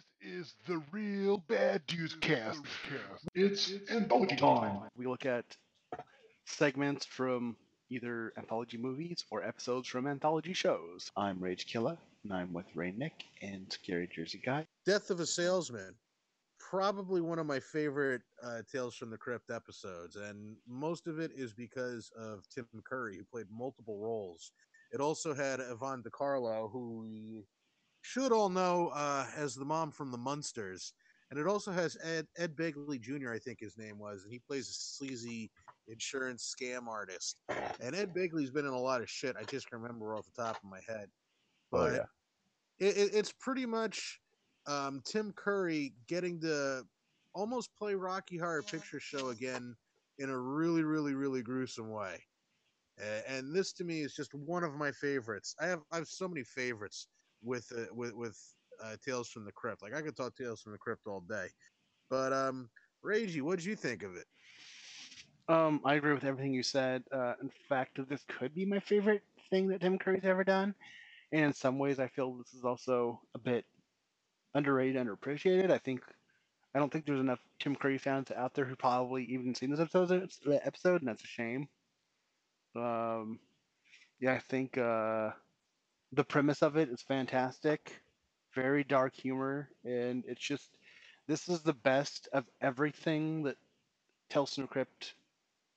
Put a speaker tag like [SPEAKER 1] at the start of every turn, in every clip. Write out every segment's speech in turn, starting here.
[SPEAKER 1] This is the real bad dudes cast. It's anthology time.
[SPEAKER 2] We look at segments from either anthology movies or episodes from anthology shows.
[SPEAKER 3] I'm Rage Killer, and I'm with Rain Nick and Scary Jersey Guy.
[SPEAKER 4] Death of a Salesman. Probably one of my favorite uh, Tales from the Crypt episodes, and most of it is because of Tim Curry, who played multiple roles. It also had Yvonne De Carlo, who we should all know uh, as the mom from the Munsters. And it also has Ed, Ed Begley Jr., I think his name was, and he plays a sleazy insurance scam artist. And Ed Begley's been in a lot of shit. I just remember off the top of my head.
[SPEAKER 5] Oh
[SPEAKER 4] But
[SPEAKER 5] yeah.
[SPEAKER 4] it, it, it's pretty much um, Tim Curry getting to almost play Rocky Horror Picture Show again in a really, really, really gruesome way. A- And this to me is just one of my favorites. I have I have so many favorites with uh, with with uh, Tales from the Crypt. Like I could talk Tales from the Crypt all day. But um, Reggie, what did you think of it?
[SPEAKER 2] Um, I agree with everything you said. Uh, in fact, this could be my favorite thing that Tim Curry's ever done. And in some ways, I feel this is also a bit underrated, underappreciated. I think I don't think there's enough Tim Curry fans out there who probably even seen this episode, episode, and that's a shame. Um, yeah, I think uh, the premise of it is fantastic, very dark humor, and it's just this is the best of everything that Tales from the Crypt,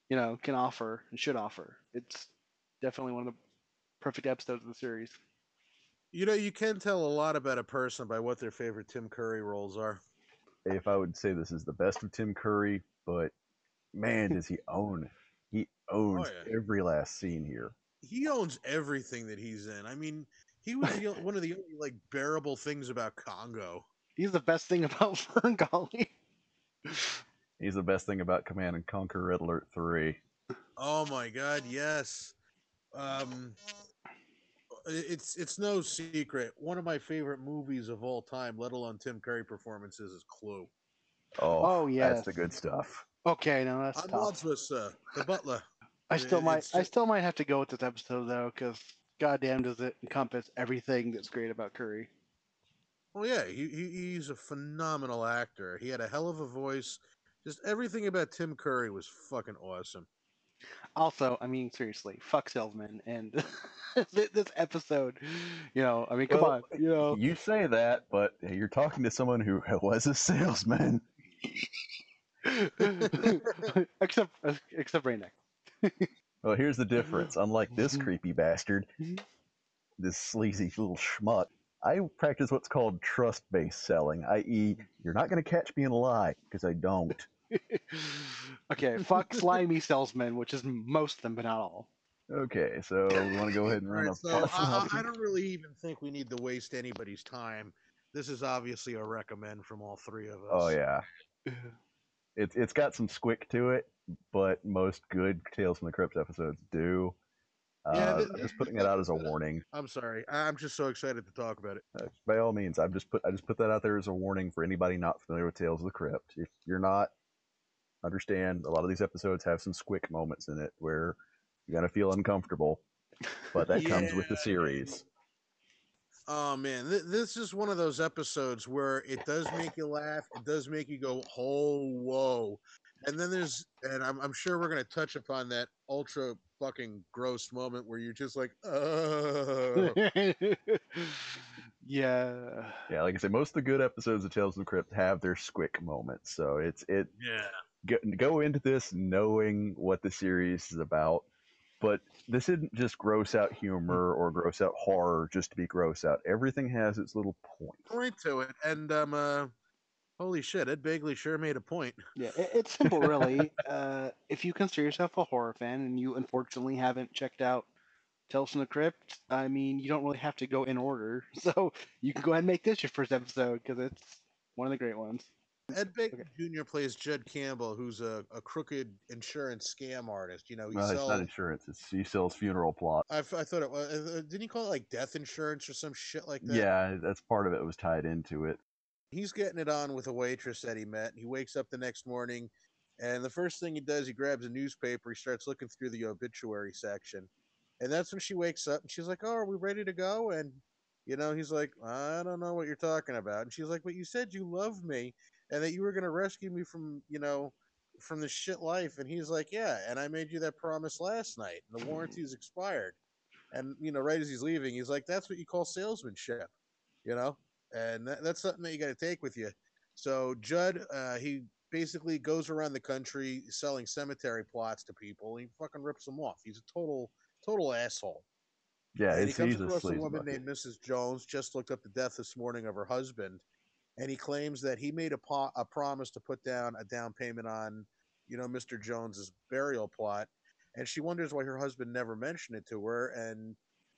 [SPEAKER 2] you know, can offer and should offer. It's definitely one of the perfect episodes of the series.
[SPEAKER 4] You know, you can tell a lot about a person by what their favorite Tim Curry roles are.
[SPEAKER 5] If I would say this is the best of Tim Curry, but man, does he own? He owns
[SPEAKER 4] Oh, yeah.
[SPEAKER 5] every last scene here.
[SPEAKER 4] He owns everything that he's in. I mean, he was the, one of the only like bearable things about Congo.
[SPEAKER 2] He's the best thing about FernGully.
[SPEAKER 5] He's the best thing about Command and Conquer Red Alert Three.
[SPEAKER 4] Oh my God, yes. Um, it's it's no secret. One of my favorite movies of all time, let alone Tim Curry performances, is Clue.
[SPEAKER 5] Oh,
[SPEAKER 2] Oh, yes.
[SPEAKER 5] that's the good stuff.
[SPEAKER 2] Okay, now that's
[SPEAKER 4] I'm
[SPEAKER 2] tough.
[SPEAKER 4] Wadsworth, uh, the butler.
[SPEAKER 2] I still
[SPEAKER 4] It-
[SPEAKER 2] might, I still might have to go with this episode though, because goddamn, does it encompass everything that's great about Curry?
[SPEAKER 4] Well, yeah, he, he he's a phenomenal actor. He had a hell of a voice. Just everything about Tim Curry was fucking awesome.
[SPEAKER 2] Also, I mean, seriously, fuck salesman, and this episode, you know, I mean, come
[SPEAKER 5] Well,
[SPEAKER 2] on, you know,
[SPEAKER 5] You say that, but you're talking to someone who was a salesman.
[SPEAKER 2] except uh, except Rainick.
[SPEAKER 5] Well, here's the difference. Unlike this
[SPEAKER 2] Mhm.
[SPEAKER 5] creepy bastard,
[SPEAKER 2] Mhm.
[SPEAKER 5] this sleazy little schmuck, I practice what's called trust based selling, i.e., you're not going to catch me in a lie, because I don't.
[SPEAKER 2] okay, fuck slimy salesmen, which is most of them, but not all.
[SPEAKER 5] Okay, so we want to go ahead and run
[SPEAKER 4] Right,
[SPEAKER 5] a
[SPEAKER 4] so I, I- I don't really even think we need to waste anybody's time. This is obviously a recommend from all three of us.
[SPEAKER 5] Oh yeah, it's it's got some squick to it, but most good Tales from the Crypt episodes do. Uh,
[SPEAKER 4] Yeah, th-
[SPEAKER 5] I'm just putting it out as a warning.
[SPEAKER 4] I'm sorry. I'm just so excited to talk about it.
[SPEAKER 5] Uh, by all means, I've just put I just put that out there as a warning for anybody not familiar with Tales of the Crypt. If you're not, understand a lot of these episodes have some squick moments in it where you're gonna feel uncomfortable, but that comes with the series.
[SPEAKER 4] Oh man, th- this is one of those episodes where it does make you laugh. It does make you go, "Oh, whoa!" And then there's, and I'm, I'm sure we're gonna touch upon that ultra fucking gross moment where you're just like, "Oh."
[SPEAKER 2] yeah.
[SPEAKER 5] Yeah, like I said, most of the good episodes of Tales of the Crypt have their squick moments. So it's it
[SPEAKER 4] yeah.
[SPEAKER 5] go, go into this knowing what the series is about. But this isn't just gross out humor or gross out horror just to be gross out. Everything has its little point.
[SPEAKER 4] Point to it, and um, uh, holy shit, Ed Begley sure made a point.
[SPEAKER 2] Yeah, it, it's simple, really. uh, if you consider yourself a horror fan and you unfortunately haven't checked out Tales from the Crypt, I mean, you don't really have to go in order. So you can go ahead and make this your first episode because it's one of the great ones.
[SPEAKER 4] Ed Begley Jr. plays Judd Campbell, who's a, a crooked insurance scam artist. You know, he
[SPEAKER 5] Well, it's
[SPEAKER 4] sells.
[SPEAKER 5] not insurance. It's he sells funeral plot.
[SPEAKER 4] I, f- I thought it was. Uh, didn't he call it like death insurance or some shit like that?
[SPEAKER 5] Yeah, that's part of it was tied into it.
[SPEAKER 4] He's getting it on with a waitress that he met. He wakes up the next morning, and the first thing he does, he grabs a newspaper. He starts looking through the obituary section, and that's when she wakes up and she's like, "Oh, are we ready to go?" And You know, he's like, I don't know what you're talking about. And she's like, But you said you love me and that you were going to rescue me from, you know, from the shit life. And he's like, Yeah. And I made you that promise last night. And the warranty's expired. And, you know, right as he's leaving, he's like, That's what you call salesmanship, you know? And that, that's something that you got to take with you. So Judd, uh, he basically goes around the country selling cemetery plots to people. He fucking rips them off. He's a total, total asshole.
[SPEAKER 5] Yeah,
[SPEAKER 4] and he comes
[SPEAKER 5] a
[SPEAKER 4] across a
[SPEAKER 5] sleaze
[SPEAKER 4] woman
[SPEAKER 5] bucket.
[SPEAKER 4] named Mrs. Jones. Just looked up the death this morning of her husband, and he claims that he made a, po- a promise to put down a down payment on, you know, Mr. Jones's burial plot, and she wonders why her husband never mentioned it to her. And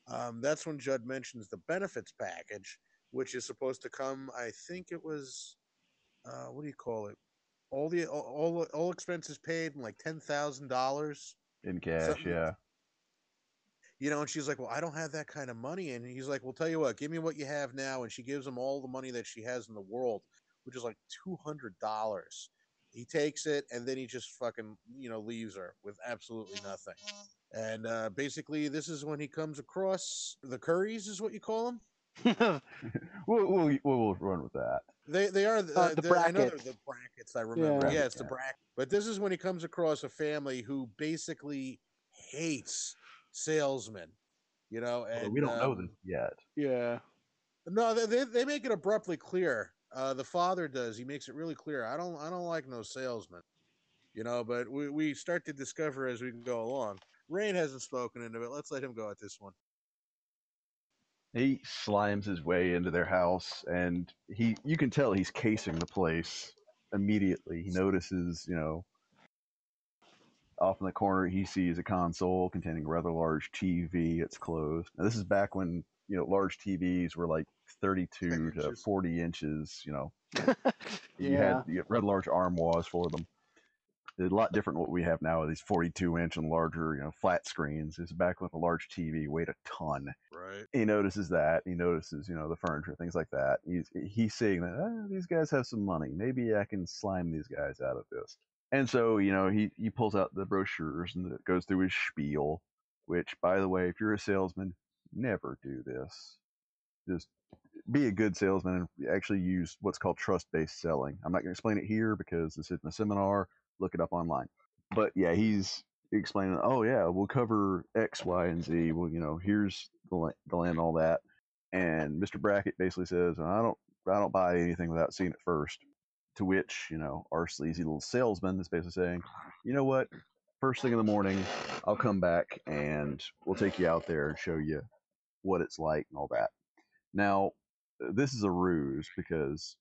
[SPEAKER 4] um, that's when Judd mentions the benefits package, which is supposed to come. I think it was, uh, what do you call it? All the all all, expenses paid and like ten thousand dollars
[SPEAKER 5] in cash.
[SPEAKER 4] something-
[SPEAKER 5] Yeah,
[SPEAKER 4] you know, and she's like, "Well, I don't have that kind of money." And he's like, "Well, tell you what, give me what you have now." And she gives him all the money that she has in the world, which is like two hundred dollars. He takes it, and then he just fucking, you know, leaves her with absolutely nothing. And uh, basically, this is when he comes across the Curries, is what you call them.
[SPEAKER 5] We'll, we'll we'll we'll run with that.
[SPEAKER 4] They they are
[SPEAKER 2] Uh, the
[SPEAKER 4] they're- I know they're
[SPEAKER 2] Bracketts.
[SPEAKER 4] the Bracketts. I remember.
[SPEAKER 2] Yeah.
[SPEAKER 4] Yeah, it's the
[SPEAKER 5] Yeah.
[SPEAKER 4] Brackett. But this is when he comes across a family who basically hates salesmen. You know,
[SPEAKER 5] Although
[SPEAKER 4] and
[SPEAKER 5] we don't know
[SPEAKER 4] um,
[SPEAKER 5] this yet.
[SPEAKER 2] yeah.
[SPEAKER 4] No, they, they they make it abruptly clear. Uh, the father does. He makes it really clear. I don't I don't like no salesman. You know, but we, we start to discover as we go along. Rain hasn't spoken into it. Let's let him go at this one.
[SPEAKER 5] He slimes his way into their house, and he you can tell he's casing the place immediately. He notices, you know, off in the corner he sees a console containing a rather large TV. It's closed. Now, this is back when you know large TVs were like 32 to 40 inches. You know, you
[SPEAKER 2] Yeah.
[SPEAKER 5] had you had rather large armoires for them. A lot different than what we have now with these 42 inch and larger, you know, flat screens. It's back with a large TV, weighed a ton
[SPEAKER 4] Right.
[SPEAKER 5] he notices that. He notices, you know, the furniture, things like that. He's he's seeing that ah, these guys have some money. Maybe I can slime these guys out of this. And so, you know, he he pulls out the brochures and it goes through his spiel. Which, by the way, if you're a salesman, never do this. Just be a good salesman and actually use what's called trust-based selling. I'm not going to explain it here because this isn't a seminar. Look it up online. But yeah, he's explaining, oh yeah, we'll cover X, Y, and Z. Well, you know, here's the la- the land, all that. And Mr. Brackett basically says, I don't, I don't buy anything without seeing it first. To which, you know, our sleazy little salesman is basically saying, you know what? First thing in the morning, I'll come back and we'll take you out there and show you what it's like and all that. Now, this is a ruse because,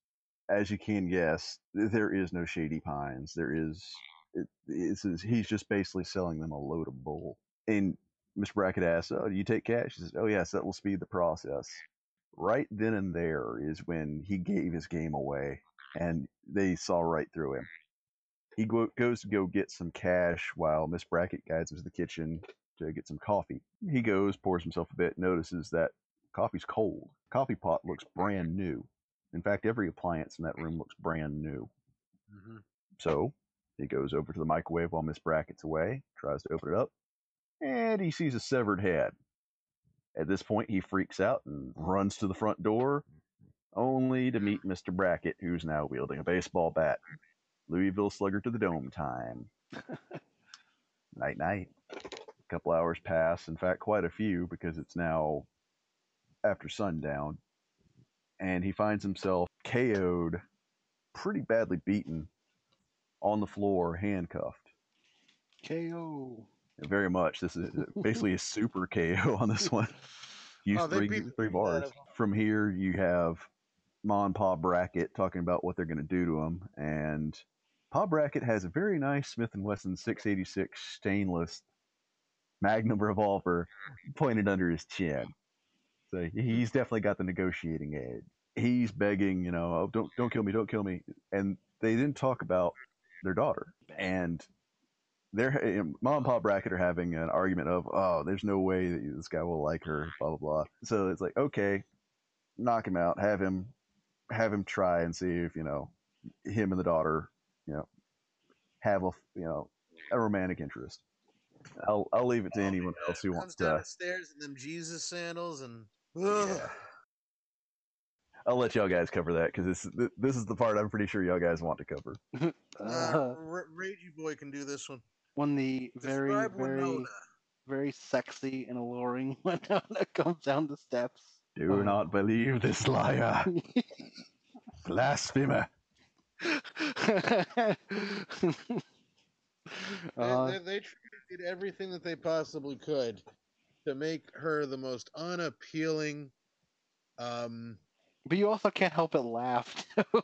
[SPEAKER 5] as you can guess, there is no Shady Pines. There is it, it's, he's just basically selling them a load of bull. And Mr. Brackett asks, "Oh, do you take cash?" He says, "Oh, yes, that will speed the process." Right then and there is when he gave his game away, and they saw right through him. He go, goes to go get some cash while Miss Brackett guides him to the kitchen to get some coffee. He goes, pours himself a bit, notices that coffee's cold. Coffee pot looks brand new. In fact, every appliance in that room looks brand new.
[SPEAKER 4] hmm
[SPEAKER 5] So he goes over to the microwave while Miss Brackett's away, tries to open it up, and he sees a severed head. At this point, he freaks out and runs to the front door, only to meet Mr. Brackett, who's now wielding a baseball bat. Louisville Slugger to the dome time. night, night. A couple hours pass, in fact, quite a few, because it's now after sundown, and he finds himself KO'd, pretty badly beaten on the floor, handcuffed.
[SPEAKER 2] KO.
[SPEAKER 5] Very much. This is basically a super KO on this one. Oh, Use
[SPEAKER 4] Oh,
[SPEAKER 5] three,
[SPEAKER 4] beat
[SPEAKER 5] three
[SPEAKER 4] the shit out
[SPEAKER 5] bars. From here, you have Ma and Pa Brackett talking about what they're going to do to him, and Pa Brackett has a very nice Smith and Wesson 686 stainless Magnum revolver pointed under his chin. So hmm. he's definitely got the negotiating edge. He's begging, you know, oh, don't don't kill me, don't kill me, and they didn't talk about their daughter, and they're mom and pop Brackett are having an argument of oh there's no way that this guy will like her blah blah blah. So it's like okay knock him out. Have him have him try and see if you know him and the daughter you know have a you know a romantic interest. I'll i'll leave it to anyone else who
[SPEAKER 4] Comes
[SPEAKER 5] wants
[SPEAKER 4] down
[SPEAKER 5] to
[SPEAKER 4] the stairs in them Jesus sandals and
[SPEAKER 5] yeah. I'll let y'all guys cover that because this this is the part I'm pretty sure y'all guys want to cover.
[SPEAKER 4] Uh,
[SPEAKER 2] Uh,
[SPEAKER 4] Ragey Boy can do this one.
[SPEAKER 2] when the very,
[SPEAKER 4] Describe
[SPEAKER 2] very,
[SPEAKER 4] Winona.
[SPEAKER 2] very sexy and alluring Winona comes down the steps.
[SPEAKER 5] Do
[SPEAKER 2] Oh.
[SPEAKER 5] not believe this liar, blasphemer.
[SPEAKER 4] They,
[SPEAKER 2] Uh,
[SPEAKER 4] they, they tried- did everything that they possibly could to make her the most unappealing. Um,
[SPEAKER 2] but you also can't help but laugh. too.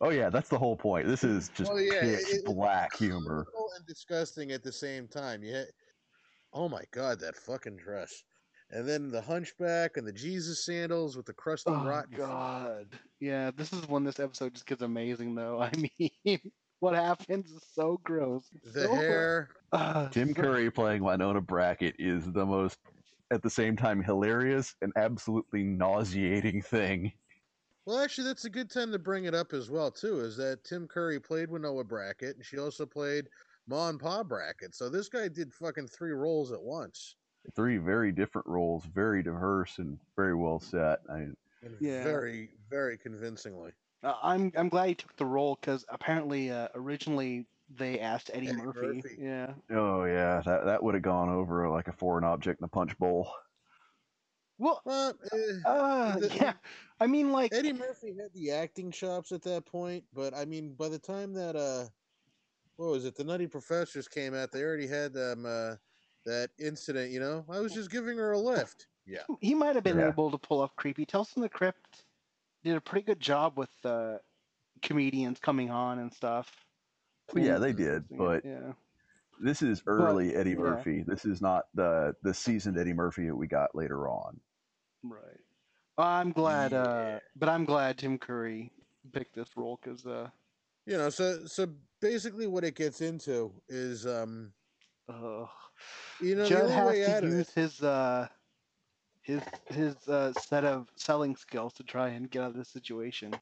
[SPEAKER 5] Oh yeah, that's the whole point. This is just
[SPEAKER 4] Well, yeah,
[SPEAKER 5] pitch
[SPEAKER 4] it- it-
[SPEAKER 5] black humor.
[SPEAKER 4] and disgusting at the same time. You hit, oh my god, that fucking dress. And then the hunchback and the Jesus sandals with the crusty
[SPEAKER 2] oh
[SPEAKER 4] rotten. feet.
[SPEAKER 2] God. Yeah, this is when this episode just gets amazing, though. I mean, what happens is so gross.
[SPEAKER 4] The
[SPEAKER 2] So gross.
[SPEAKER 4] hair.
[SPEAKER 2] Uh,
[SPEAKER 5] Tim
[SPEAKER 2] so-
[SPEAKER 5] Curry playing Winona Brackett is the most, at the same time, hilarious and absolutely nauseating thing.
[SPEAKER 4] Well, actually, that's a good time to bring it up as well, too. Is that Tim Curry played Winona Brackett, and she also played Ma and Pa Brackett. So this guy did fucking three roles at once.
[SPEAKER 5] Three very different roles, very diverse and very well set. I
[SPEAKER 2] Yeah.
[SPEAKER 4] Very, very convincingly.
[SPEAKER 2] Uh, I'm I'm glad he took the role because apparently uh, originally they asked Eddie,
[SPEAKER 4] Eddie
[SPEAKER 2] Murphy.
[SPEAKER 4] Murphy.
[SPEAKER 2] Yeah.
[SPEAKER 5] oh yeah, that that would have gone over like a foreign object in a punch bowl.
[SPEAKER 2] Well,
[SPEAKER 4] Well, eh,
[SPEAKER 2] uh,
[SPEAKER 4] the-
[SPEAKER 2] yeah. I mean, like,
[SPEAKER 4] Eddie Murphy had the acting chops at that point, but I mean, by the time that uh, what was it? The Nutty Professors came out. They already had um uh, that incident. You know, I was just giving her a lift. Yeah,
[SPEAKER 2] he might have been
[SPEAKER 5] Yeah.
[SPEAKER 2] able to pull off creepy. Tales from the Crypt did a pretty good job with uh, comedians coming on and stuff.
[SPEAKER 5] Well, yeah, they did, but
[SPEAKER 2] yeah.
[SPEAKER 5] this is early Eddie
[SPEAKER 2] yeah.
[SPEAKER 5] Murphy. This is not the the seasoned Eddie Murphy that we got later on.
[SPEAKER 2] Right. I'm glad, uh, but I'm glad Tim Curry picked this role because, uh,
[SPEAKER 4] you know. So so basically, what it gets into is um,
[SPEAKER 2] uh,
[SPEAKER 4] you know,
[SPEAKER 2] Judd
[SPEAKER 4] the only
[SPEAKER 2] has
[SPEAKER 4] out
[SPEAKER 2] to use
[SPEAKER 4] it.
[SPEAKER 2] his uh, his his uh, set of selling skills to try and get out of this situation.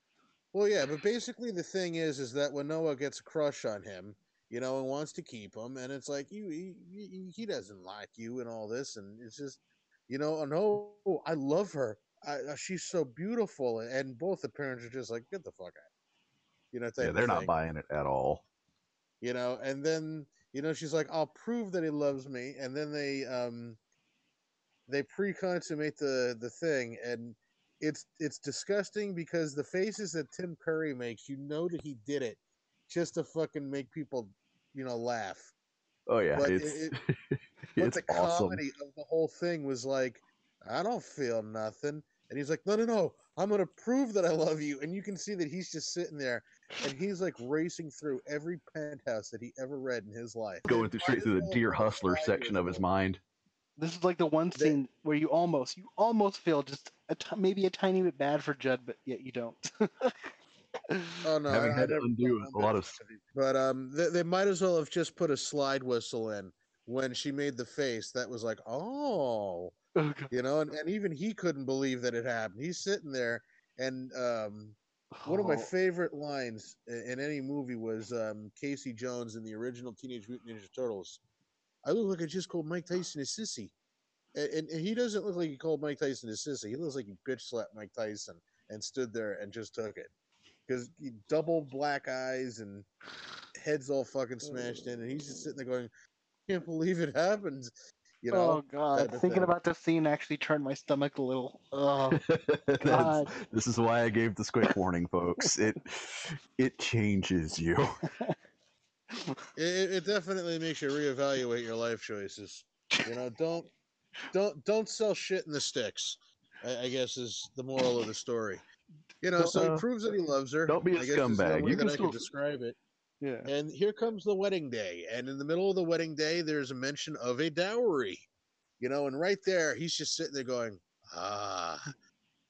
[SPEAKER 4] Well, yeah, but basically the thing is, is that when Noah gets a crush on him, you know, and wants to keep him, and it's like you, he, he, he doesn't like you and all this, and it's just, you know, oh no, I love her, I, uh, she's so beautiful, and both the parents are just like, get the fuck out, you know,
[SPEAKER 5] Yeah, they're not buying it at all.
[SPEAKER 4] you know, and then you know she's like, I'll prove that he loves me, and then they um, they pre-consummate the the thing, and it's it's disgusting because the faces that Tim Curry makes, you know that he did it just to fucking make people, you know, laugh.
[SPEAKER 5] Oh yeah,
[SPEAKER 4] But
[SPEAKER 5] it's
[SPEAKER 4] it- But
[SPEAKER 5] it's
[SPEAKER 4] the
[SPEAKER 5] awesome.
[SPEAKER 4] comedy of the whole thing was like, I don't feel nothing. And he's like, No, no, no, I'm gonna prove that I love you. And you can see that he's just sitting there and he's like racing through every penthouse that he ever read in his life.
[SPEAKER 5] Going through straight through the deer hustler section of his mind.
[SPEAKER 2] This is like the one
[SPEAKER 4] They-
[SPEAKER 2] scene where you almost, you almost feel just a t- maybe a tiny bit bad for Judd, but yet you don't.
[SPEAKER 4] Oh no,
[SPEAKER 5] Having
[SPEAKER 4] I- I
[SPEAKER 5] had to undo a lot of-
[SPEAKER 4] for. But um, they, they might as well have just put a slide whistle in when she made the face. That was like, oh,
[SPEAKER 2] Oh,
[SPEAKER 4] you know, and, and even he couldn't believe that it happened. He's sitting there, and um, one of my
[SPEAKER 2] Oh,
[SPEAKER 4] favorite lines i- in any movie was um, Casey Jones in the original Teenage Mutant Ninja Turtles. I look like I just called Mike Tyson a sissy, and, and, and he doesn't look like he called Mike Tyson a sissy. He looks like he bitch slapped Mike Tyson and stood there and just took it because double black eyes and heads all fucking smashed in, and he's just sitting there going, "Can't believe it happened." You know,
[SPEAKER 2] oh God! Thinking
[SPEAKER 4] thing.
[SPEAKER 2] about this scene actually turned my stomach a little. Oh God!
[SPEAKER 5] this is why I gave the squick warning, folks. It it changes you.
[SPEAKER 4] it, it definitely makes you reevaluate your life choices. You know, don't don't don't sell shit in the sticks. I, I guess is the moral of the story. You know, so
[SPEAKER 5] Uh,
[SPEAKER 4] he proves that he loves her.
[SPEAKER 5] don't be a
[SPEAKER 4] I guess is the
[SPEAKER 5] scumbag. You can
[SPEAKER 4] that I
[SPEAKER 5] still-
[SPEAKER 4] can describe it.
[SPEAKER 2] Yeah.
[SPEAKER 4] And here comes the wedding day, and in the middle of the wedding day, there's a mention of a dowry. You know, and right there, he's just sitting there going, ah.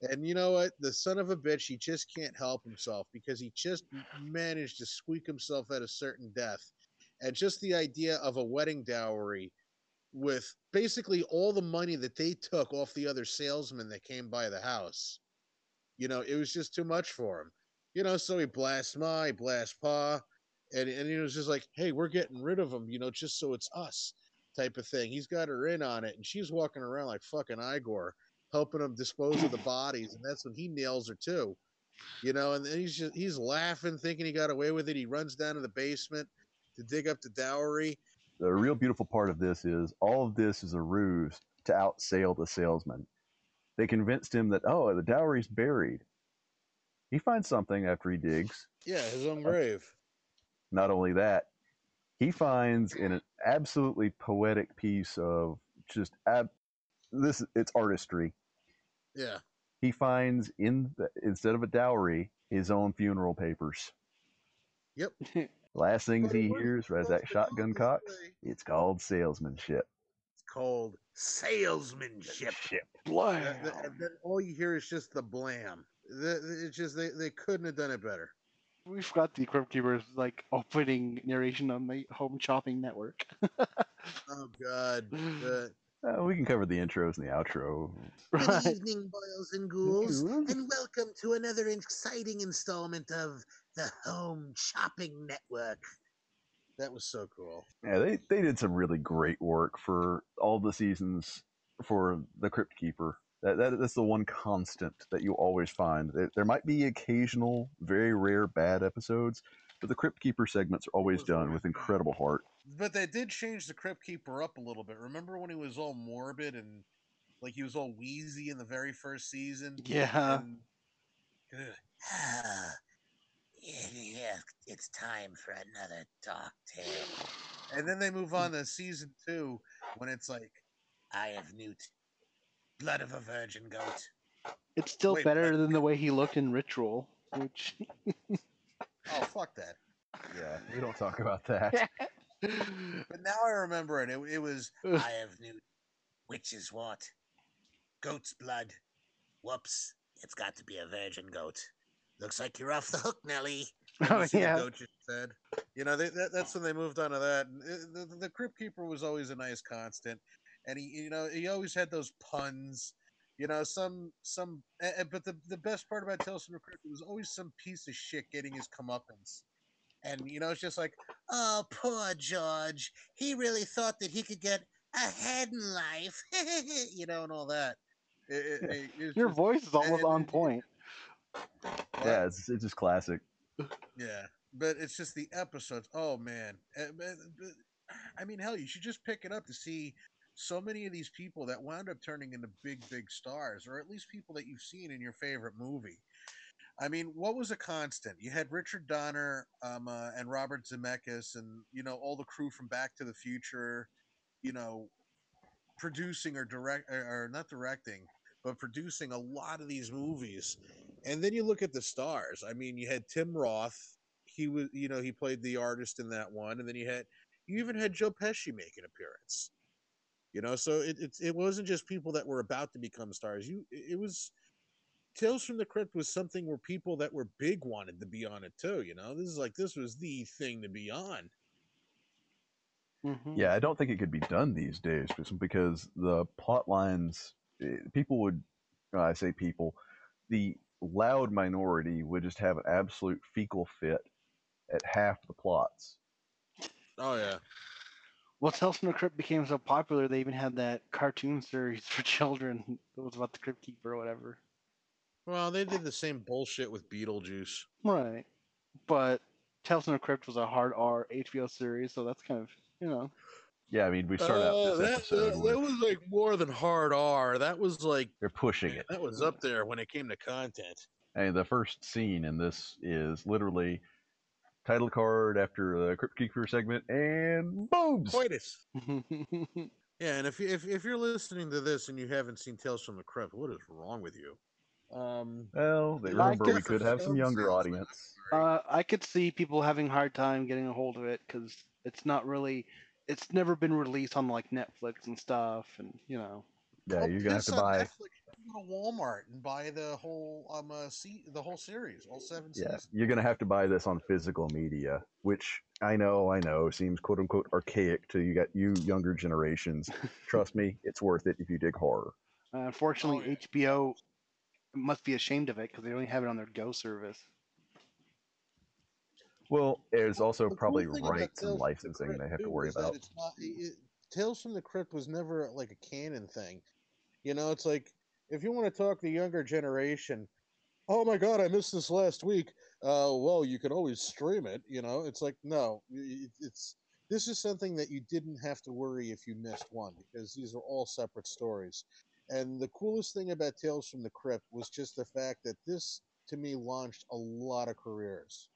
[SPEAKER 4] And you know what? The son of a bitch, he just can't help himself because he just managed to squeak himself at a certain death. And just the idea of a wedding dowry with basically all the money that they took off the other salesman that came by the house, you know, it was just too much for him. You know, so he blasts Ma, he blasts Pa, and, and he was just like, hey, we're getting rid of him, you know, just so it's us type of thing. He's got her in on it, and she's walking around like fucking Igor. Helping him dispose of the bodies, and that's when he nails her too. You know, and then he's just he's laughing, thinking he got away with it. He runs down to the basement to dig up the dowry.
[SPEAKER 5] The real beautiful part of this is all of this is a ruse to outsail the salesman. They convinced him that oh, the dowry's buried. He finds something after he digs.
[SPEAKER 4] Yeah, his own uh, grave.
[SPEAKER 5] Not only that, he finds in an absolutely poetic piece of just ab- this it's artistry.
[SPEAKER 4] Yeah.
[SPEAKER 5] He finds in the, instead of a dowry his own funeral papers.
[SPEAKER 4] Yep.
[SPEAKER 5] Last things he hears as that shotgun
[SPEAKER 4] this
[SPEAKER 5] cocks.
[SPEAKER 4] way.
[SPEAKER 5] It's called salesmanship.
[SPEAKER 4] It's called salesmanship.
[SPEAKER 2] Blam.
[SPEAKER 4] And th- and then all you hear is just the blam. The- the- It's just they, they couldn't have done it better.
[SPEAKER 2] We forgot the Crypt Keeper's like opening narration on the Home Shopping Network.
[SPEAKER 4] Oh God. The-
[SPEAKER 5] Uh, we can cover the intros and the outro.
[SPEAKER 2] right.
[SPEAKER 4] evening, boils and ghouls, and welcome to another exciting installment of the Home Shopping Network. That was so cool.
[SPEAKER 5] Yeah, they, they did some really great work for all the seasons for the Crypt Keeper. That, that that's the one constant that you always find. There- There might be occasional, very rare bad episodes, but the Crypt Keeper segments are always done with incredible heart.
[SPEAKER 4] But they did change the Crypt Keeper up a little bit. Remember when he was all morbid and like he was all wheezy in the very first season?
[SPEAKER 2] Yeah.
[SPEAKER 4] And, Ugh. yeah, it's time for another dark tale. And then they move on to season two when it's like, I have Newt, blood of a virgin goat.
[SPEAKER 2] It's still
[SPEAKER 4] Wait,
[SPEAKER 2] better
[SPEAKER 4] what?
[SPEAKER 2] than the way he looked in Ritual, which
[SPEAKER 4] Oh, fuck that.
[SPEAKER 5] Yeah, we don't talk about that.
[SPEAKER 4] But now I remember it. It, it was I have new which is what? Goat's blood. Whoops. It's got to be a virgin goat. Looks like you're off the hook, Nelly.
[SPEAKER 2] Oh,
[SPEAKER 4] You
[SPEAKER 2] yeah.
[SPEAKER 4] goat just said. You know, they, that, that's when they moved on to that. Uh, The, the, the Crypt Keeper was always a nice constant, and he, you know, he always had those puns. You know, some some. eh, eh, But the the best part about Tales from the Crypt was always some piece of shit getting his comeuppance. And you know, it's just like, oh, poor George. He really thought that he could get ahead in life, you know, and all that. It, it, it, it's
[SPEAKER 2] your
[SPEAKER 4] just-
[SPEAKER 2] voice is almost
[SPEAKER 4] and-
[SPEAKER 2] on point.
[SPEAKER 5] yeah, it's, it's just classic.
[SPEAKER 4] Yeah, but it's just the episodes. Oh man, eh, but- but- I mean, hell, you should just pick it up to see so many of these people that wound up turning into big, big stars, or at least people that you've seen in your favorite movie. I mean, what was a constant? You had Richard Donner um, uh, and Robert Zemeckis, and you know all the crew from Back to the Future. You know, producing or direct or, not directing, but producing a lot of these movies. And then you look at the stars. I mean, you had Tim Roth. He was, you know, he played the artist in that one, and then you had, you even had Joe Pesci make an appearance. You know, so it it, it wasn't just people that were about to become stars. You, it was Tales from the Crypt was something where people that were big wanted to be on it too. You know, this is like this was the thing to be on.
[SPEAKER 2] Mhm.
[SPEAKER 5] Yeah, I don't think it could be done these days because the plot lines, eh, people would, uh, I say people, the loud minority would just have an absolute fecal fit at half the plots.
[SPEAKER 4] Oh yeah,
[SPEAKER 2] Well, Tales from the Crypt became so popular, they even had that cartoon series for children that was about the Crypt Keeper or whatever.
[SPEAKER 4] Well they did the same bullshit with Beetlejuice.
[SPEAKER 2] Right. But Tales from the Crypt was a hard R HBO series, so that's kind of, you know.
[SPEAKER 5] Yeah, I mean, we started out
[SPEAKER 4] Uh,
[SPEAKER 5] this
[SPEAKER 4] that,
[SPEAKER 5] episode
[SPEAKER 4] that,
[SPEAKER 5] with
[SPEAKER 4] that was like more than hard R. That was like
[SPEAKER 5] they're pushing it.
[SPEAKER 4] that was up there when it came to content.
[SPEAKER 5] And the first scene in this is literally title card after the Crypt Keeper segment and boobs.
[SPEAKER 4] Coitus. Yeah, and if you if, if you're listening to this and you haven't seen Tales from the Crypt, what is wrong with you? Um,
[SPEAKER 5] Well, they remember we could have some younger audience.
[SPEAKER 2] uh, I could see people having a hard time getting a hold of it because it's not really, it's never been released on like Netflix and stuff, and you know.
[SPEAKER 5] Yeah, you're gonna have to buy.
[SPEAKER 4] Netflix. You Go to Walmart and buy the whole um uh, see, the whole series, all seven
[SPEAKER 5] Yeah,
[SPEAKER 4] seasons.
[SPEAKER 5] you're gonna have to buy this on physical media, which I know, I know, seems quote unquote archaic to you got you younger generations. Trust me, it's worth it if you dig horror.
[SPEAKER 2] Uh, unfortunately,
[SPEAKER 4] Oh, yeah.
[SPEAKER 2] HBO must be ashamed of it because they only have it on their Go service.
[SPEAKER 5] Well, there's also
[SPEAKER 4] the
[SPEAKER 5] probably
[SPEAKER 4] thing about
[SPEAKER 5] rights and
[SPEAKER 4] from the
[SPEAKER 5] licensing
[SPEAKER 4] Crypt,
[SPEAKER 5] they have to worry about.
[SPEAKER 4] It's not, it, Tales from the Crypt was never like a canon thing. You know, it's like if you want to talk the younger generation, oh my god, I missed this last week. Uh, well, you can always stream it. You know, it's like no, it- it's this is something that you didn't have to worry if you missed one because these are all separate stories. And the coolest thing about Tales from the Crypt was just the fact that this, to me, launched a lot of careers,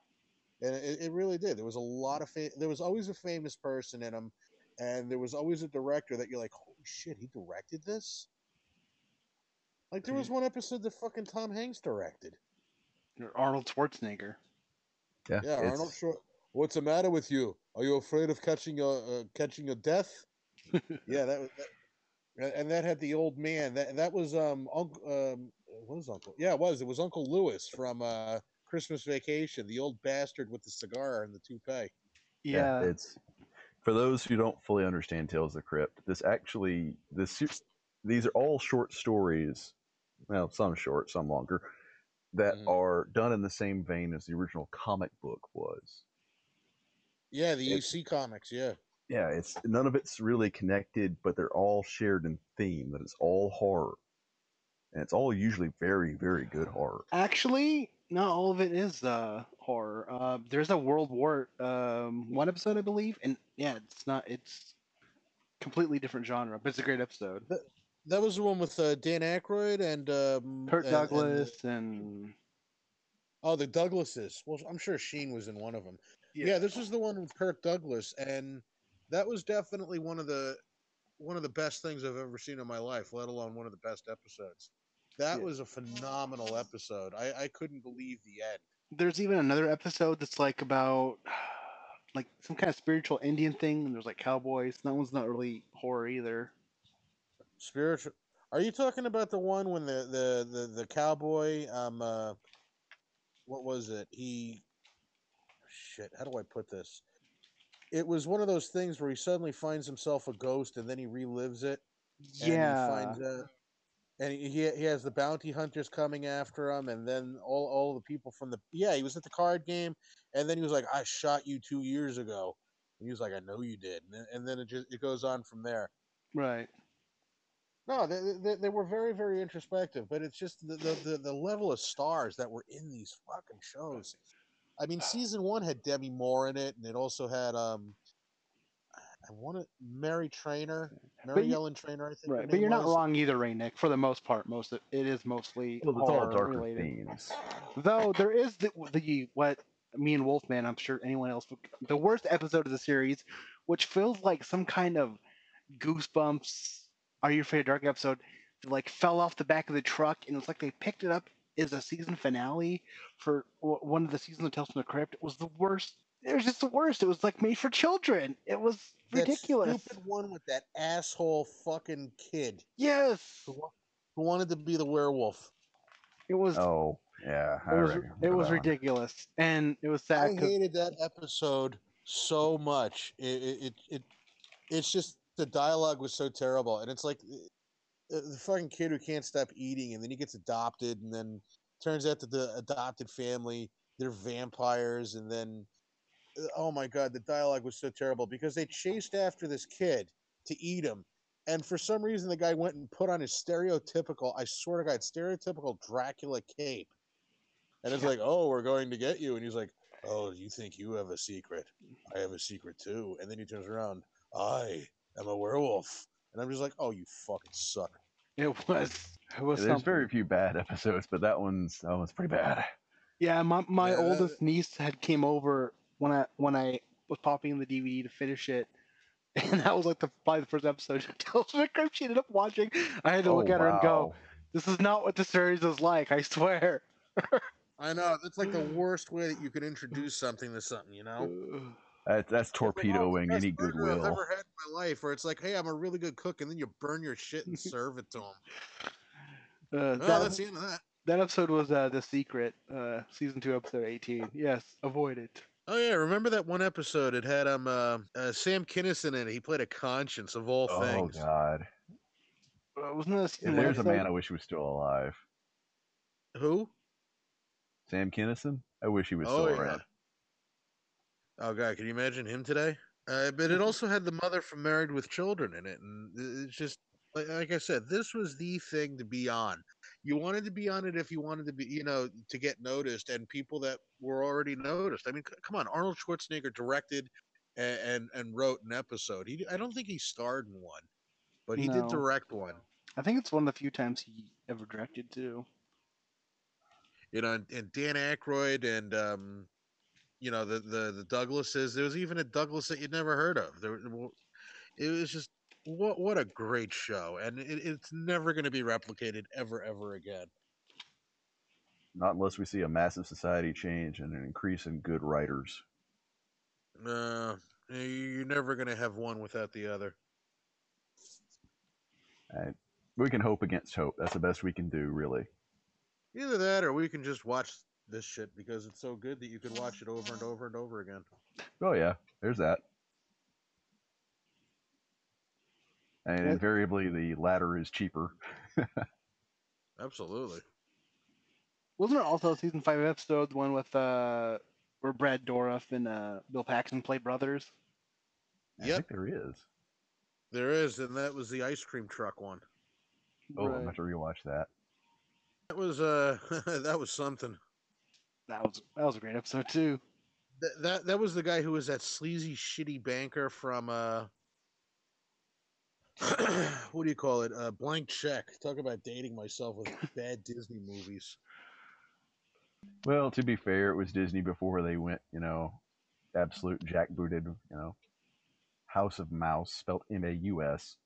[SPEAKER 4] and it, it really did. There was a lot of fa- there was always a famous person in them, and there was always a director that you're like, holy shit, he directed this. Like there was one episode that fucking Tom Hanks directed.
[SPEAKER 2] Arnold Schwarzenegger.
[SPEAKER 5] Yeah,
[SPEAKER 4] Yeah,
[SPEAKER 5] it's-
[SPEAKER 4] Arnold. Schwar- What's the matter with you? Are you afraid of catching a uh, catching a death? yeah, that was. That, and- and that had the old man. That that was um Uncle. Um, what was Uncle? Yeah, it was. It was Uncle Lewis from uh, Christmas Vacation. The old bastard with the cigar and the toupee.
[SPEAKER 2] Yeah.
[SPEAKER 5] it's for those who don't fully understand Tales of the Crypt. This actually, this these are all short stories. Well, some short, some longer, that
[SPEAKER 4] Mhm.
[SPEAKER 5] are done in the same vein as the original comic book was.
[SPEAKER 4] Yeah, the
[SPEAKER 5] It's-
[SPEAKER 4] EC comics. Yeah.
[SPEAKER 5] Yeah, it's none of it's really connected, but they're all shared in theme. That it's all horror, and it's all usually very, very good horror.
[SPEAKER 2] Actually, not all of it is uh, horror. Uh, there's a World War um, one episode, I believe, and yeah, it's not. It's completely different genre, but it's a great episode.
[SPEAKER 4] That was the one with uh, Dan Aykroyd and um,
[SPEAKER 2] Kirk
[SPEAKER 4] and- and-
[SPEAKER 2] Douglas and,
[SPEAKER 4] oh, the Douglases. Well, I'm sure Sheen was in one of them. Yeah. this was the one with Kirk Douglas, and that was definitely one of the one of the best things I've ever seen in my life. Let alone one of the best episodes. That
[SPEAKER 2] Yeah.
[SPEAKER 4] was a phenomenal episode. I, I couldn't believe the end.
[SPEAKER 2] there's even another episode that's like about like some kind of spiritual Indian thing, and there's like cowboys. That one's not really horror either.
[SPEAKER 4] Spiritual. Are you talking about the one when the the the, the cowboy? Um, uh, what was it? He. Shit. How do I put this? It was one of those things where he suddenly finds himself a ghost and then he relives it. and
[SPEAKER 2] yeah,
[SPEAKER 4] he finds out, and he, he has the bounty hunters coming after him, and then all all the people from the yeah he was at the card game, and then he was like, I shot you two years ago, and he was like, I know you did, and then, and then it just it goes on from there.
[SPEAKER 2] right.
[SPEAKER 4] No, they, they, they were very very introspective, but it's just the, the the the level of stars that were in these fucking shows. I mean, season one had Demi Moore in it, and it also had um. I want to Mary Trainor, Mary
[SPEAKER 2] you-
[SPEAKER 4] Ellen Trainor. I think.
[SPEAKER 2] Right, but you're not wrong either, Ray Nick. For the most part, most of it is mostly
[SPEAKER 5] Well, it's all
[SPEAKER 2] horror
[SPEAKER 5] darker
[SPEAKER 2] related.
[SPEAKER 5] themes.
[SPEAKER 2] Though there is the, the what me and Wolfman, I'm sure anyone else, the worst episode of the series, which feels like some kind of goosebumps. Are you afraid of dark episode? That, like fell off the back of the truck, and it's like they picked it up as a season finale for w- one of the seasons of Tales from the Crypt. It was the worst. It was just the worst. It was like made for children. It was
[SPEAKER 4] that
[SPEAKER 2] ridiculous.
[SPEAKER 4] stupid one with that asshole fucking kid
[SPEAKER 2] Yes,
[SPEAKER 4] who, wanted to be the werewolf.
[SPEAKER 2] it was.
[SPEAKER 5] Oh, yeah, I
[SPEAKER 2] it was, it was ridiculous, and it was sad.
[SPEAKER 4] I
[SPEAKER 2] sad. 'cause-
[SPEAKER 4] hated that episode so much. It, it, it, it it's just the dialogue was so terrible, and it's like the fucking kid who can't stop eating, and then he gets adopted, and then turns out that the adopted family they're vampires, and then uh, oh my god, the dialogue was so terrible because they chased after this kid to eat him. And for some reason, the guy went and put on his stereotypical, I swear to God, stereotypical Dracula cape. And it's like, oh, we're going to get you. And he's like, oh, you think you have a secret? I have a secret too. And then he turns around, I am a werewolf. And I'm just like, oh, you fucking suck.
[SPEAKER 2] It was. It was.
[SPEAKER 5] There's very few bad episodes, but that one's that one's pretty bad.
[SPEAKER 2] Yeah, my my
[SPEAKER 4] Yeah,
[SPEAKER 2] oldest niece had came over when I when I was popping the DVD to finish it, and that was like the probably the first episode. She tells me she ended up watching. I had to look
[SPEAKER 5] Oh,
[SPEAKER 2] at her and go, "This is not what the series is like. I swear."
[SPEAKER 4] I know. That's like the worst way that you could introduce something to something, you know?
[SPEAKER 5] That, that's
[SPEAKER 4] It's like, the
[SPEAKER 5] torpedoing any goodwill.
[SPEAKER 4] I've ever had in my life, where it's like, hey, I'm a really good cook, and then you burn your shit and serve it to them.
[SPEAKER 2] Uh,
[SPEAKER 4] Oh,
[SPEAKER 2] that,
[SPEAKER 4] that's the end of that.
[SPEAKER 2] that episode was uh, the secret, uh, season two, episode eighteen. Yes, avoid it.
[SPEAKER 4] Oh yeah, remember that one episode? It had um uh, uh, Sam Kinison in it. He played a conscience of all
[SPEAKER 5] Oh
[SPEAKER 4] things.
[SPEAKER 5] Oh god!
[SPEAKER 2] Uh, wasn't that a
[SPEAKER 5] If
[SPEAKER 2] season one
[SPEAKER 5] there's a
[SPEAKER 2] episode?
[SPEAKER 5] man I wish was still alive.
[SPEAKER 4] Who?
[SPEAKER 5] Sam Kinison. I wish he was
[SPEAKER 4] Oh
[SPEAKER 5] still
[SPEAKER 4] yeah.
[SPEAKER 5] around.
[SPEAKER 4] Oh god, can you imagine him today? Uh, but it also had the mother from Married with Children in it, and it's just like, like I said, this was the thing to be on. You wanted to be on it if you wanted to be, you know, to get noticed, and people that were already noticed. I mean, c- come on, Arnold Schwarzenegger directed and and, and wrote an episode. He, I don't think he starred in one, but he did direct one.
[SPEAKER 2] I think it's one of the few times he ever directed too.
[SPEAKER 4] You know, and, and Dan Aykroyd and um, you know the the the Douglases. There was even a Douglas that you'd never heard of. There, it was just what what a great show, and it, it's never going to be replicated ever ever again.
[SPEAKER 5] Not unless we see a massive society change and an increase in good writers.
[SPEAKER 4] Uh, no, you're never going to have one without the other.
[SPEAKER 5] And we can hope against hope. That's the best we can do, really.
[SPEAKER 4] Either that, or we can just watch this shit because it's so good that you can watch it over and over and over again.
[SPEAKER 5] Oh yeah, there's that. And
[SPEAKER 2] Yeah.
[SPEAKER 5] invariably, the latter is cheaper.
[SPEAKER 4] Absolutely.
[SPEAKER 2] Wasn't there also a season five episode, the one with uh where Brad Dourif and uh Bill Paxton play brothers?
[SPEAKER 5] I
[SPEAKER 4] Yep.
[SPEAKER 5] think there is.
[SPEAKER 4] There is, and that was the ice cream truck one.
[SPEAKER 5] Oh, I'm
[SPEAKER 2] Right.
[SPEAKER 5] going to rewatch that.
[SPEAKER 4] That was uh, that was something.
[SPEAKER 2] That was that was a great episode too.
[SPEAKER 4] That, that that was the guy who was that sleazy, shitty banker from uh, what do you call it? Uh, blank check. Talk about dating myself with bad Disney movies.
[SPEAKER 5] Well, to be fair, it was Disney before they went, you know, absolute jackbooted, you know, House of Mouse, spelled M A U S.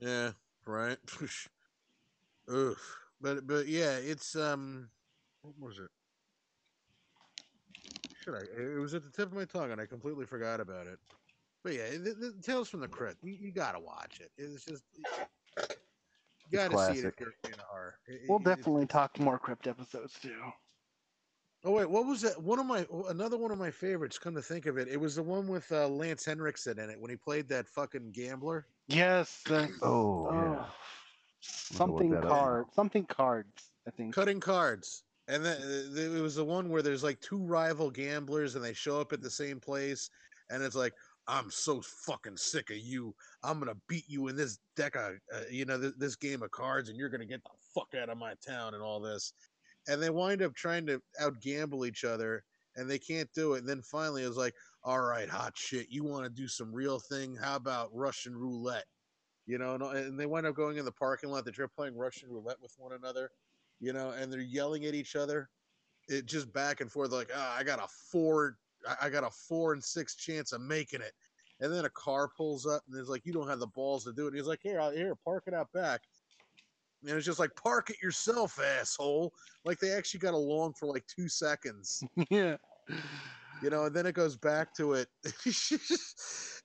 [SPEAKER 4] Yeah, right. Oof. But but yeah, it's um, what was it? Should I? It was at the tip of my tongue, and I completely forgot about it. But yeah, the, the Tales from the Crypt. You, you gotta watch it. It's just you gotta see it if
[SPEAKER 5] classic.
[SPEAKER 4] you're into horror. It-
[SPEAKER 2] We'll
[SPEAKER 4] it- it's-
[SPEAKER 2] definitely talk more crypt episodes too.
[SPEAKER 4] Oh wait, what was that? One of my another one of my favorites. Come to think of it, it was the one with uh, Lance Henriksen in it when he played that fucking gambler.
[SPEAKER 2] Yes. the-
[SPEAKER 5] Oh, yeah.
[SPEAKER 2] oh, something
[SPEAKER 5] that up.
[SPEAKER 2] card. Something cards. I think.
[SPEAKER 4] Cutting cards. And then uh, it was the one where there's like two rival gamblers and they show up at the same place, and it's like, I'm so fucking sick of you. I'm gonna beat you in this deck of, uh, you know, th- this game of cards, and you're gonna get the fuck out of my town and all this. And they wind up trying to out gamble each other, and they can't do it. And then finally, it was like, all right, hot shit, you want to do some real thing? How about Russian roulette? You know, and, and they wind up going in the parking lot. They're playing Russian roulette with one another you know, and they're yelling at each other. It just back and forth, like, ah, I got a four, I- got a four and six chance of making it. And then a car pulls up, and it's like, you don't have the balls to do it. And he's like, here, here, park it out back. And it's just like, park it yourself, asshole. Like they actually got along for like two seconds,
[SPEAKER 2] yeah.
[SPEAKER 4] You know. And then it goes back to it,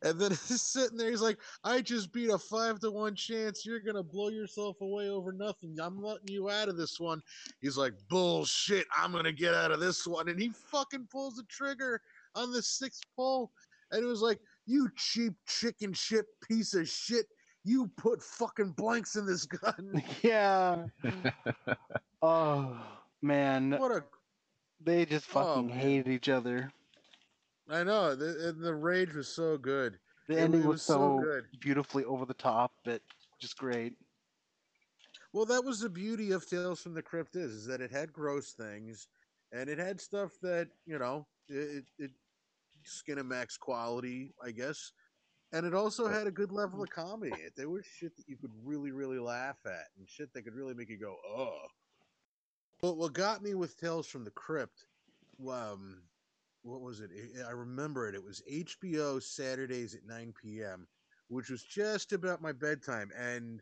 [SPEAKER 4] and then he's sitting there. He's like, I just beat a five to one chance. You're gonna blow yourself away over nothing. I'm letting you out of this one. He's like, bullshit. I'm gonna get out of this one. And he fucking pulls the trigger on the sixth pull, and it was like, you cheap chicken shit piece of shit. You put fucking blanks in this gun.
[SPEAKER 2] Yeah. oh man,
[SPEAKER 4] what a
[SPEAKER 2] they just
[SPEAKER 4] Oh,
[SPEAKER 2] fucking
[SPEAKER 4] man.
[SPEAKER 2] hated each other.
[SPEAKER 4] I know. The, and the rage was so good.
[SPEAKER 2] The
[SPEAKER 4] It-
[SPEAKER 2] ending was,
[SPEAKER 4] was so good.
[SPEAKER 2] beautifully over the top, but just great.
[SPEAKER 4] Well, that was the beauty of Tales from the Crypt is, is that it had gross things, and it had stuff that you know it, it, it Skinamax quality, I guess, and it also had a good level of comedy. There was shit that you could really, really laugh at, and shit that could really make you go, "Oh." But what got me with Tales from the Crypt, um, what was it? I- I remember it. It was HBO Saturdays at 9 p.m., which was just about my bedtime, and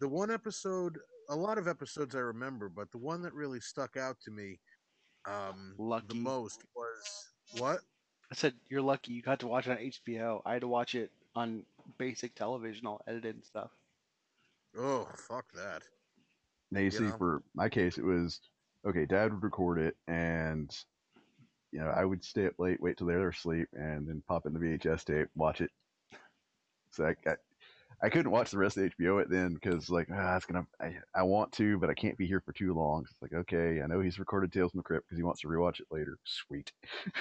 [SPEAKER 4] the one episode a lot of episodes i remember but the one that really stuck out to me um
[SPEAKER 2] Lucky.
[SPEAKER 4] the most was what
[SPEAKER 2] I said you're lucky you got to watch it on HBO. I had to watch it on basic television, all edited and stuff.
[SPEAKER 4] oh fuck that
[SPEAKER 5] Now you see,
[SPEAKER 4] know?
[SPEAKER 5] for my case, it was okay. Dad would record it, and you know, I would stay up late, wait till they're asleep, and then pop in the VHS tape, watch it. So I, I, I couldn't watch the rest of HBO it then because like ah, it's gonna. I, I want to, but I can't be here for too long. It's like okay, I know he's recorded Tales from the Crypt because he wants to rewatch it later. Sweet.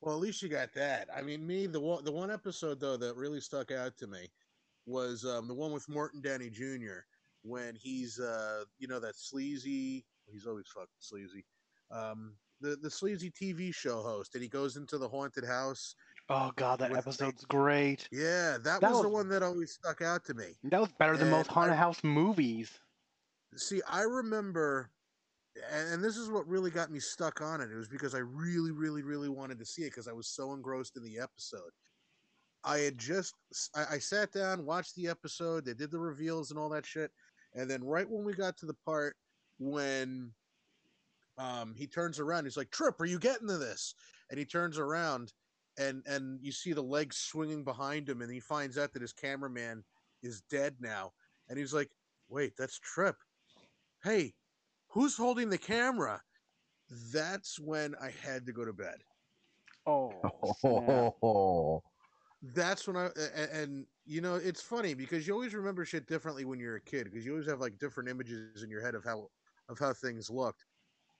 [SPEAKER 4] well at least you got that i mean me the one the one episode though that really stuck out to me was um, the one with Morton Downey Jr. when he's uh, you know that sleazy. He's always fucking sleazy. Um, the the sleazy TV show host, and he goes into the haunted house.
[SPEAKER 2] Oh god, that episode's great.
[SPEAKER 4] Yeah, that,
[SPEAKER 2] That
[SPEAKER 4] was, the one that always stuck out to me.
[SPEAKER 2] That was better than most haunted
[SPEAKER 4] I-
[SPEAKER 2] house movies.
[SPEAKER 4] See, I remember, and, and this is what really got me stuck on it. It was because I really, really, really wanted to see it because I was so engrossed in the episode. I had just, I, I sat down, watched the episode. They did the reveals and all that shit, and then right when we got to the part when um, he turns around, he's like, "Trip, are you getting to this?" And he turns around, and and you see the legs swinging behind him, and he finds out that his cameraman is dead now, and he's like, "Wait, that's Trip." hey, who's holding the camera? That's when I had to go to bed.
[SPEAKER 2] Oh.
[SPEAKER 5] Oh,
[SPEAKER 4] That's when I and, and you know it's funny because you always remember shit differently when you're a kid because you always have like different images in your head of how of how things looked.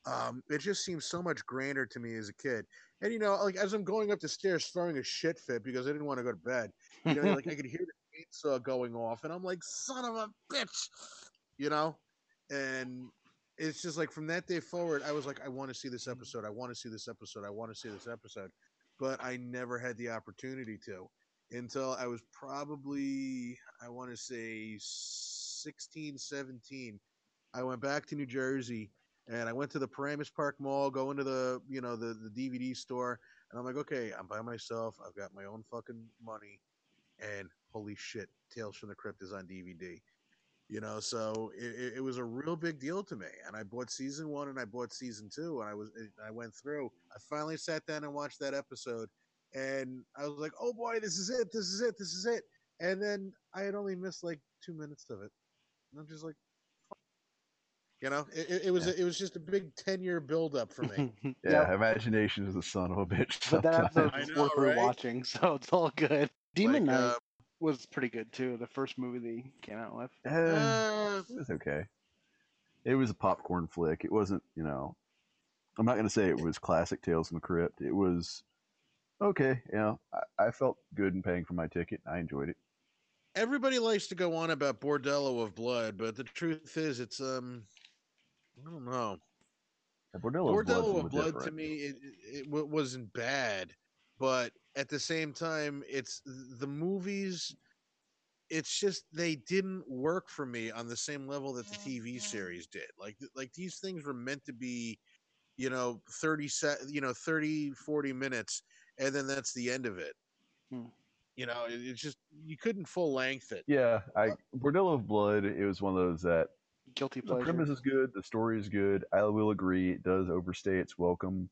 [SPEAKER 4] Um, it just seems so much grander to me as a kid. And you know, like as I'm going up the stairs throwing a shit fit because I didn't want to go to bed. You know, like I could hear the chainsaw going off, and I'm like, son of a bitch, you know. And it's just like from that day forward, I was like, I want to see this episode. I want to see this episode. I want to see this episode. But I never had the opportunity to until I was probably, I want to say 16, 17. I went back to New Jersey and I went to the Paramus Park Mall, go into the, you know, the, the DVD store. And I'm like, okay, I'm by myself. I've got my own fucking money. And holy shit, Tales from the Crypt is on DVD you know so it, it- was a real big deal to me and i bought season one and i bought season two and i was i went through i finally sat down and watched that episode and i was like oh boy this is it this is it this is it and then i had only missed like two minutes of it and i'm just like. You know it, it, it was
[SPEAKER 5] Yeah.
[SPEAKER 4] it was just a big 10 year build up for me
[SPEAKER 5] yeah,
[SPEAKER 2] Yep.
[SPEAKER 5] imagination is the son of a bitch.
[SPEAKER 2] But that
[SPEAKER 5] sometimes.
[SPEAKER 2] episode
[SPEAKER 4] I
[SPEAKER 2] was
[SPEAKER 4] know,
[SPEAKER 2] worth
[SPEAKER 4] right?
[SPEAKER 2] rewatching, so it's all good. Demon
[SPEAKER 4] Like,
[SPEAKER 2] Knight
[SPEAKER 4] uh,
[SPEAKER 2] was pretty good too. The first movie they came out with.
[SPEAKER 5] Eh,
[SPEAKER 4] uh,
[SPEAKER 5] it was okay. It was a popcorn flick. It wasn't, you know. I'm not going to say it was classic Tales from the Crypt. It was okay. You know, I, I felt good in paying for my ticket. I enjoyed it.
[SPEAKER 4] everybody likes to go on about bordello of blood but the truth is it's um i don't know
[SPEAKER 5] The Bordello, of Blood's
[SPEAKER 4] Bordello of Blood to me, it, it, it wasn't bad, but at the same time, it's the movies. It's just they didn't work for me on the same level that the TV series did. Like like these things were meant to be, you know, 30 set, you know, 30 40 minutes and then that's the end of it.
[SPEAKER 2] Hmm.
[SPEAKER 4] You know, it, it's just you couldn't full length it.
[SPEAKER 5] Yeah, I Bordello of Blood. It was one of those that
[SPEAKER 2] Guilty
[SPEAKER 5] the
[SPEAKER 2] pleasure.
[SPEAKER 5] premise is good, the story is good. I will agree, it does overstay its welcome.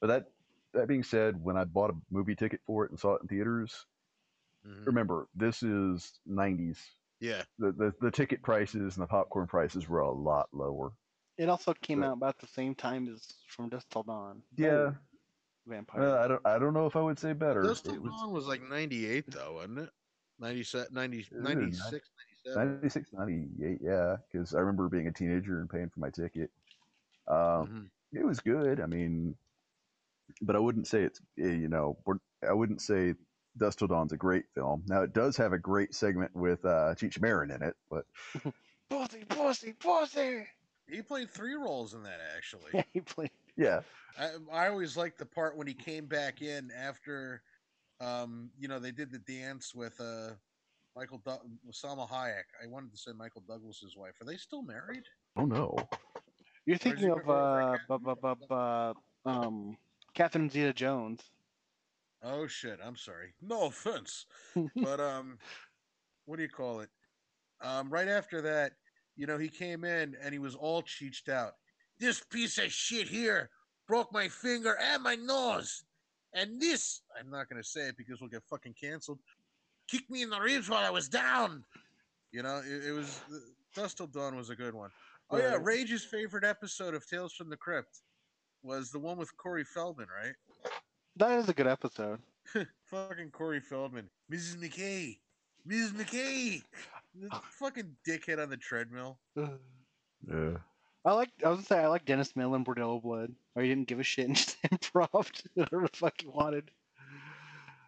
[SPEAKER 5] But that that being said, when I bought a movie ticket for it and saw it in theaters,
[SPEAKER 4] Mhm.
[SPEAKER 5] remember this is '90s.
[SPEAKER 4] Yeah.
[SPEAKER 5] The, the the ticket prices and the popcorn prices were a lot lower.
[SPEAKER 2] It also came
[SPEAKER 5] But-
[SPEAKER 2] out about the same time as From Dusk Till Dawn.
[SPEAKER 5] Yeah,
[SPEAKER 2] Vampire.
[SPEAKER 5] uh, I don't I don't know if I would say better.
[SPEAKER 4] Dust
[SPEAKER 5] It
[SPEAKER 4] Till
[SPEAKER 5] was
[SPEAKER 4] Dawn was like 98 though, wasn't it? 97 90, 96, 97.
[SPEAKER 5] 96, 98, yeah, because I remember being a teenager and paying for my ticket. Um,
[SPEAKER 4] Mhm.
[SPEAKER 5] it was good. I mean, but I wouldn't say it's eh, you know I wouldn't say Dust Till Dawn's a great film. Now it does have a great segment with uh, Cheech Marin in it, but
[SPEAKER 2] Pussy, pussy, pussy.
[SPEAKER 4] He played three roles in that actually.
[SPEAKER 2] Yeah, he played.
[SPEAKER 5] yeah,
[SPEAKER 4] I, I always liked the part when he came back in after, um, you know, they did the dance with uh, Michael du- Salma Hayek. I wanted to say Michael Douglas's wife. Are they still married?
[SPEAKER 5] oh no,
[SPEAKER 2] You're thinking of uh, bu- bu- bu- bu- um, Catherine Zeta-Jones.
[SPEAKER 4] Oh shit! I'm sorry. No offense, but um, what do you call it? Um, right after that, you know, he came in and he was all cheeched out. This piece of shit here broke my finger and my nose, and this I'm not gonna say it because we'll get fucking canceled. Kicked me in the ribs while I was down. You know, it, it was Dust Till Dawn was a good one. Oh yeah, Rage's favorite episode of Tales from the Crypt was the one with Corey Feldman, right?
[SPEAKER 2] That is a good episode.
[SPEAKER 4] fucking Corey Feldman. Mrs. McKay. Mrs. McKay. The fucking dickhead on the treadmill.
[SPEAKER 5] yeah.
[SPEAKER 2] I like. I was gonna say I like Dennis Miller and Bordello Blood. Or he didn't give a shit and just improv whatever the fuck he wanted.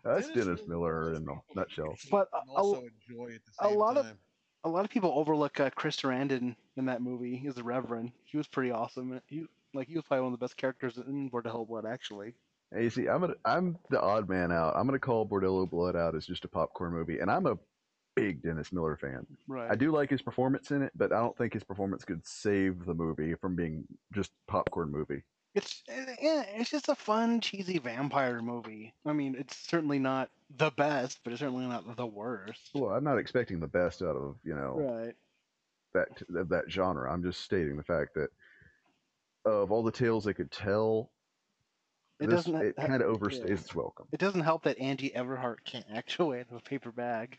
[SPEAKER 5] That's
[SPEAKER 4] Dennis
[SPEAKER 5] Dennis Miller in a nutshell.
[SPEAKER 2] But a-
[SPEAKER 4] also enjoy at the
[SPEAKER 2] a
[SPEAKER 4] same
[SPEAKER 2] lot of- A lot of people overlook uh, Chris Sarandon in that movie He's the Reverend. He was pretty awesome. He like he was probably one of the best characters in Bordello Blood, actually.
[SPEAKER 5] Hey, you see, I'm gonna, I'm the odd man out. I'm gonna call Bordello Blood out as just a popcorn movie, and I'm a big Dennis Miller fan.
[SPEAKER 2] Right.
[SPEAKER 5] I do like his performance in it, but I don't think his performance could save the movie from being just popcorn movie.
[SPEAKER 2] It's eh, yeah, it's just a fun, cheesy vampire movie. I mean, it's certainly not the best, but it's certainly not the worst.
[SPEAKER 5] Well, I'm not expecting the best out of you know
[SPEAKER 2] Right.
[SPEAKER 5] that of that genre. I'm just stating the fact that of all the tales they could tell,
[SPEAKER 2] It
[SPEAKER 5] this,
[SPEAKER 2] doesn't
[SPEAKER 5] it kind of
[SPEAKER 2] yeah.
[SPEAKER 5] overstays its welcome.
[SPEAKER 2] It doesn't help that Angie Everhart can't actuate a paper bag.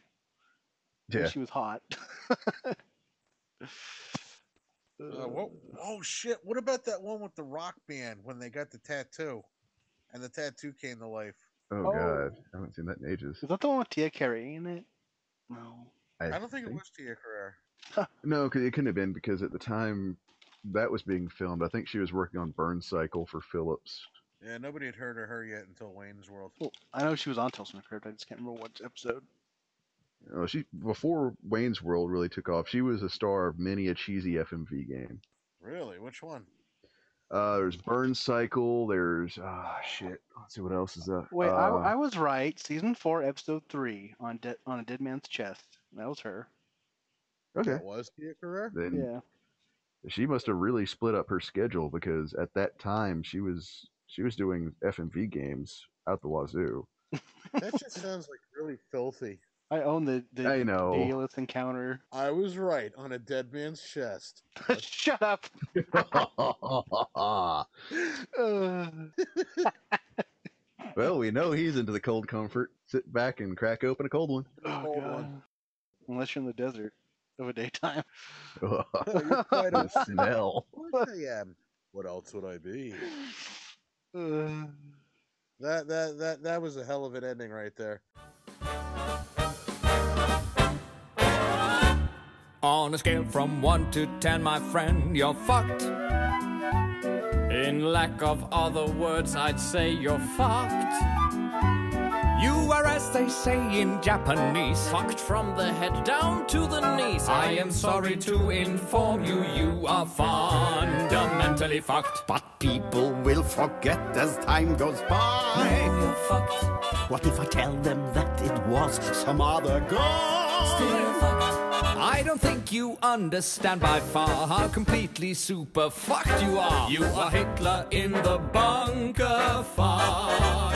[SPEAKER 5] Yeah,
[SPEAKER 2] She was hot.
[SPEAKER 4] Uh, what? Oh shit! What about that one with the rock band when they got the tattoo, and the tattoo came to life?
[SPEAKER 5] oh,
[SPEAKER 2] Oh.
[SPEAKER 5] god, I haven't seen that in ages.
[SPEAKER 2] Is that the one with Tia Carrere in it? No.
[SPEAKER 4] I don't think it was Tia Carrere.
[SPEAKER 5] No, 'cause it couldn't have been because at the time that was being filmed, I think she was working on Burn Cycle for Philips.
[SPEAKER 4] Yeah, nobody had heard of her yet until Wayne's World.
[SPEAKER 2] Well, I know she was on Tales from the Crypt. I just can't remember what episode.
[SPEAKER 5] Uh, she before Wayne's World really took off. She was a star of many a cheesy FMV game.
[SPEAKER 4] Really? Which one?
[SPEAKER 5] Uh, there's Burn Cycle. There's ah shit. Let's see what else is up.
[SPEAKER 2] Wait,
[SPEAKER 5] uh,
[SPEAKER 2] I, I was right. Season four, episode three, on de- on a dead man's chest. That was her.
[SPEAKER 5] okay.
[SPEAKER 4] That was Tia Carrere.
[SPEAKER 5] Then
[SPEAKER 2] Yeah.
[SPEAKER 5] she must have really split up her schedule because at that time she was she was doing FMV games out the wazoo.
[SPEAKER 4] That just sounds like really filthy.
[SPEAKER 2] I own the the
[SPEAKER 5] I know.
[SPEAKER 2] Daedalus encounter.
[SPEAKER 4] I was right on a dead man's chest.
[SPEAKER 2] Shut up.
[SPEAKER 5] Well, we know he's into the cold comfort. Sit back and crack open a cold one.
[SPEAKER 2] oh,
[SPEAKER 4] Cold
[SPEAKER 2] God.
[SPEAKER 4] one.
[SPEAKER 2] Unless you're in the desert of a daytime.
[SPEAKER 4] Oh, you're quite a-
[SPEAKER 5] smell.
[SPEAKER 4] I am. What else would I be?
[SPEAKER 2] Uh,
[SPEAKER 4] That that that that was a hell of an ending right there.
[SPEAKER 6] On a scale from 1 to 10, my friend, you're fucked. In lack of other words, I'd say you're fucked. You are, as they say in Japanese, fucked from the head down to the knees. I am sorry to inform you, you are fundamentally fucked.
[SPEAKER 7] But people will forget as time goes by.
[SPEAKER 6] You're fucked.
[SPEAKER 7] What if I tell them that it was some other guy?
[SPEAKER 6] I don't think you understand by far how completely super fucked you are. You are Hitler in the bunker fight.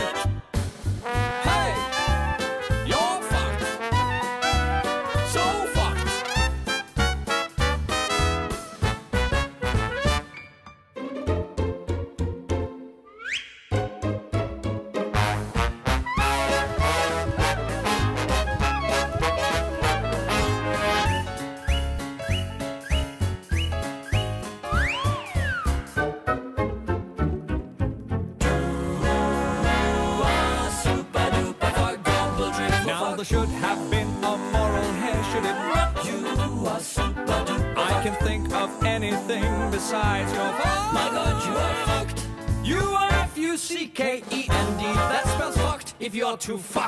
[SPEAKER 6] Too fucked,